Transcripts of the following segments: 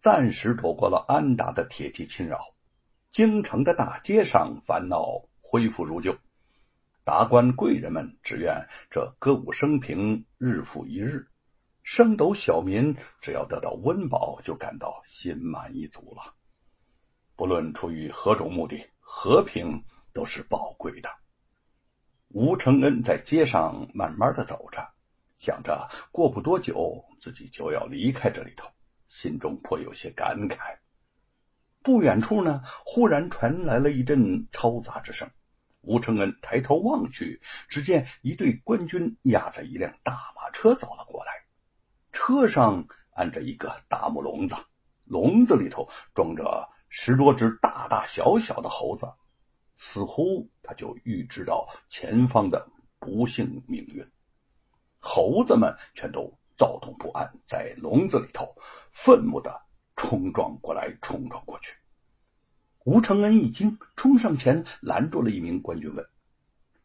暂时躲过了安达的铁骑侵扰，京城的大街上烦恼恢复如旧。达官贵人们只愿这歌舞升平，日复一日；升斗小民只要得到温饱，就感到心满意足了。不论出于何种目的，和平都是宝贵的。吴承恩在街上慢慢的走着，想着过不多久自己就要离开这里头，心中颇有些感慨。不远处呢，忽然传来了一阵嘈杂之声。吴承恩抬头望去，只见一队官军押着一辆大马车走了过来，车上安着一个大木笼子，笼子里头装着十多只大大小小的猴子，似乎他就预知到前方的不幸命运。猴子们全都躁动不安，在笼子里头愤怒的冲撞过来，冲撞过去。吴承恩一惊，冲上前拦住了一名官军，问：“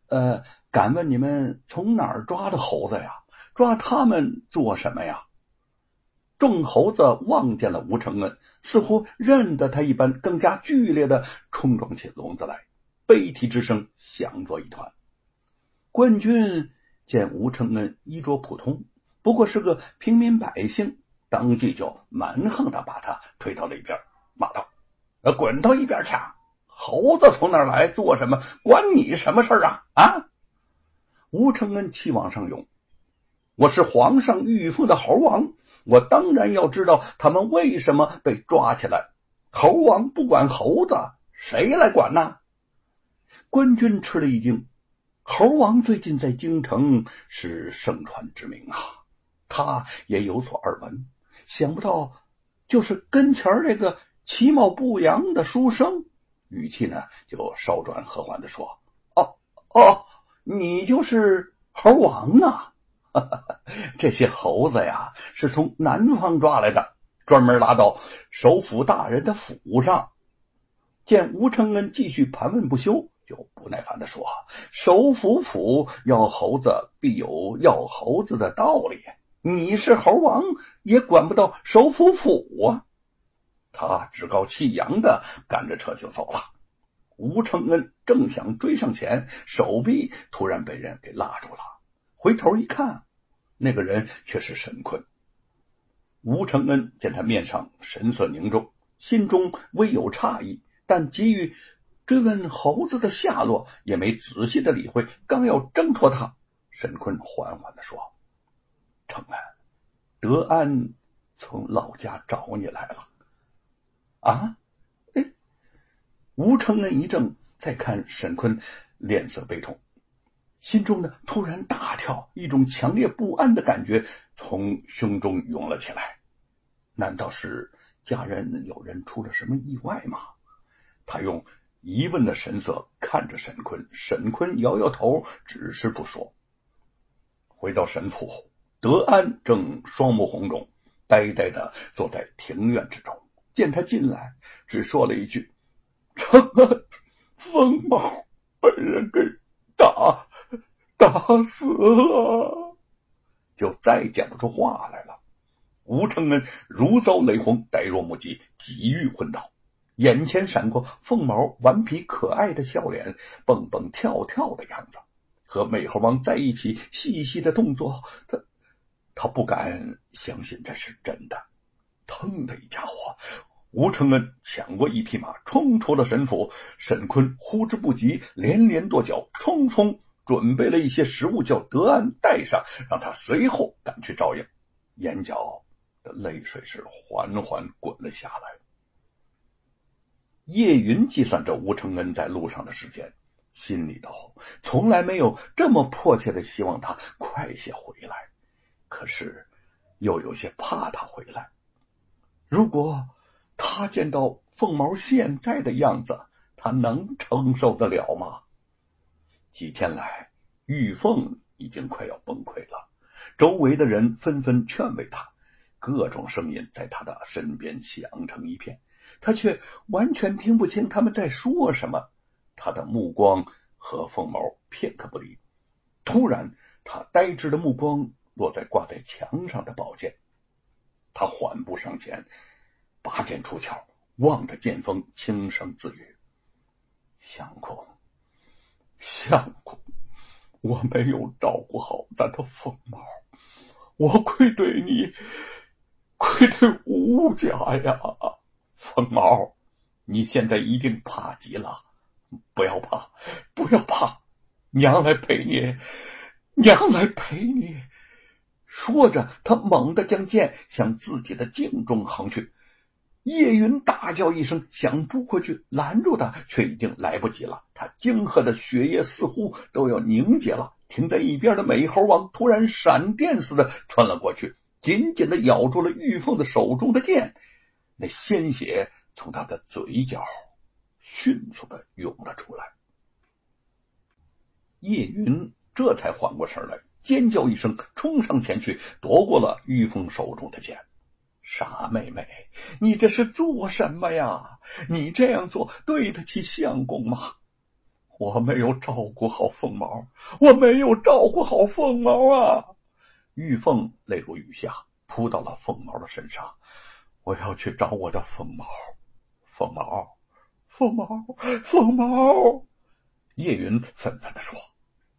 呃，敢问你们从哪儿抓的猴子呀？抓他们做什么呀？”众猴子望见了吴承恩，似乎认得他一般，更加剧烈的冲撞起笼子来，悲啼之声响作一团。官军见吴承恩衣着普通，不过是个平民百姓，当即就蛮横的把他推到了一边，骂道。滚到一边去！猴子从哪儿来，做什么，关你什么事啊？啊！吴承恩气往上涌，我是皇上御封的猴王，我当然要知道他们为什么被抓起来。猴王不管猴子，谁来管呢？官军吃了一惊，猴王最近在京城是盛传之名啊，他也有所耳闻，想不到就是跟前这个。其貌不扬的书生，语气呢就稍转和缓的说：“哦哦，你就是猴王啊！这些猴子呀，是从南方抓来的，专门拉到首府大人的府上。”见吴承恩继续盘问不休，就不耐烦的说：“首府府要猴子，必有要猴子的道理。你是猴王，也管不到首府府啊！”他趾高气扬的赶着车就走了。吴承恩正想追上前，手臂突然被人给拉住了。回头一看，那个人却是沈坤。吴承恩见他面上神色凝重，心中微有诧异，但急于追问猴子的下落，也没仔细的理会。刚要挣脱他，沈坤缓缓的说：“，德安从老家找你来了。”啊！哎，吴承恩一怔，再看沈坤，脸色悲痛，心中呢突然大跳，一种强烈不安的感觉从胸中涌了起来。难道是家人有人出了什么意外吗？他用疑问的神色看着沈坤，沈坤摇摇头，只是不说。回到沈府，德安正双目红肿，呆呆的坐在庭院之中。见他进来，只说了一句：“承恩，凤毛被人给打打死了。”就再讲不出话来了。吴承恩如遭雷轰，呆若木鸡，几欲昏倒。眼前闪过凤毛顽皮可爱的笑脸，蹦蹦跳跳的样子，和美猴王在一起细细的动作，他他不敢相信这是真的。腾的一家伙，吴承恩抢过一匹马，冲出了沈府。沈坤呼之不及，连连跺脚，匆匆准备了一些食物，叫德安带上，让他随后赶去照应。眼角的泪水是缓缓滚了下来。叶云计算着吴承恩在路上的时间，心里头从来没有这么迫切的希望他快些回来，可是又有些怕他回来。如果他见到凤毛现在的样子，他能承受得了吗？几天来，玉凤已经快要崩溃了，周围的人纷纷劝慰他，各种声音在他的身边响成一片，他却完全听不清他们在说什么。他的目光和凤毛片刻不离，突然，他呆滞的目光落在挂在墙上的宝剑。他缓步上前，拔剑出鞘，望着剑锋，轻声自语：“相公，相公，我没有照顾好咱的凤毛，我愧对你，愧对吴家呀！凤毛，你现在一定怕极了，不要怕，不要怕，娘来陪你，娘来陪你。”说着，他猛地将剑向自己的颈中横去。叶云大叫一声，想扑过去拦住他，却已经来不及了。他惊喝的血液似乎都要凝结了。停在一边的美猴王突然闪电似的窜了过去，紧紧的咬住了玉凤的手中的剑。那鲜血从他的嘴角迅速的涌了出来。叶云这才缓过神来。尖叫一声，冲上前去夺过了玉凤手中的剑。傻妹妹，你这是做什么呀？你这样做对得起相公吗？我没有照顾好凤毛，我没有照顾好凤毛啊！玉凤泪如雨下，扑到了凤毛的身上。我要去找我的凤毛，凤毛，凤毛，凤毛！叶云愤愤的说：“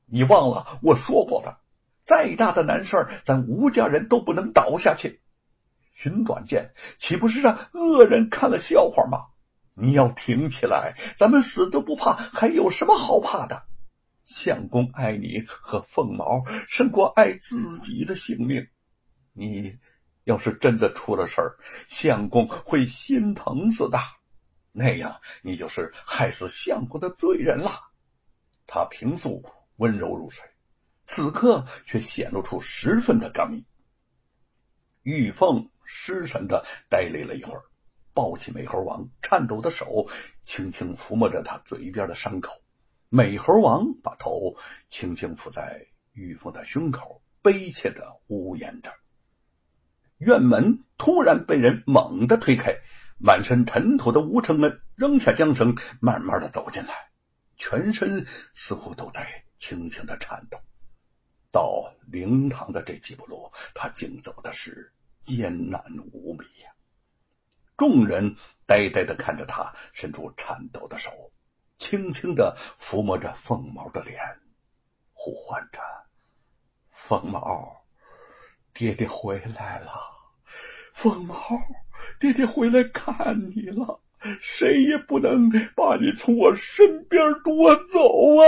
你忘了我说过的。”再大的难事，咱吴家人都不能倒下去。寻短见岂不是让恶人看了笑话吗？你要挺起来，咱们死都不怕，还有什么好怕的？相公爱你和凤毛胜过爱自己的性命。你要是真的出了事儿，相公会心疼死的。那样，你就是害死相公的罪人了。他平素温柔如水。此刻却显露出十分的刚毅。玉凤失神的呆立了一会儿，抱起美猴王颤抖的手，轻轻抚摸着他嘴边的伤口。美猴王把头轻轻抚在玉凤的胸口，悲切的呜咽着。院门突然被人猛地推开，满身尘土的吴承恩扔下缰绳，慢慢的走进来，全身似乎都在轻轻的颤抖。到灵堂的这几步路，他竟走的是艰难无比呀！众人呆呆的看着他，伸出颤抖的手，轻轻的抚摸着凤毛的脸，呼唤着：“凤毛，爹爹回来了！凤毛，爹爹回来看你了！谁也不能把你从我身边夺走啊！”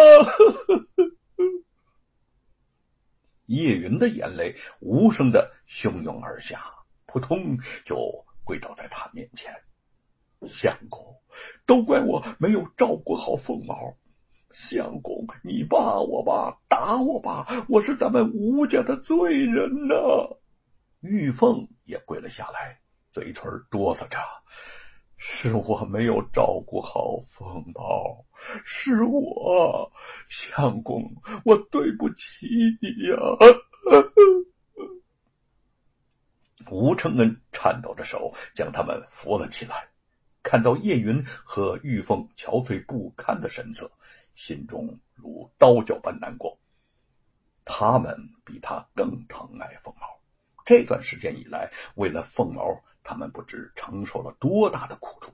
叶云的眼泪无声的汹涌而下，扑通就跪倒在他面前。相公，都怪我没有照顾好凤毛。相公，你骂我吧，打我吧，我是咱们吴家的罪人呐。玉凤也跪了下来，嘴唇哆嗦着。是我没有照顾好凤毛，是我，相公，我对不起你呀！吴承恩颤抖着手将他们扶了起来，看到叶云和玉凤憔悴不堪的神色，心中如刀绞般难过。他们比他更疼爱凤毛，这段时间以来，为了凤毛。他们不知承受了多大的苦楚，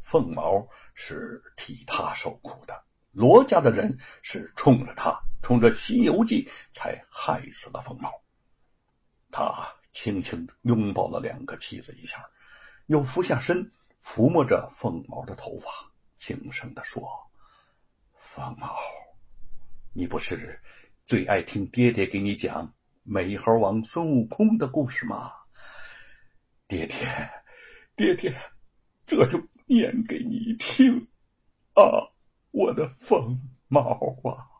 凤毛是替他受苦的，罗家的人是冲着他，冲着《西游记》才害死了凤毛。他轻轻拥抱了两个妻子一下，又俯下身抚摸着凤毛的头发，轻声的说：“凤毛，你不是最爱听爹爹给你讲美猴王孙悟空的故事吗？”爹爹，爹爹，这就念给你听啊，我的疯猫啊！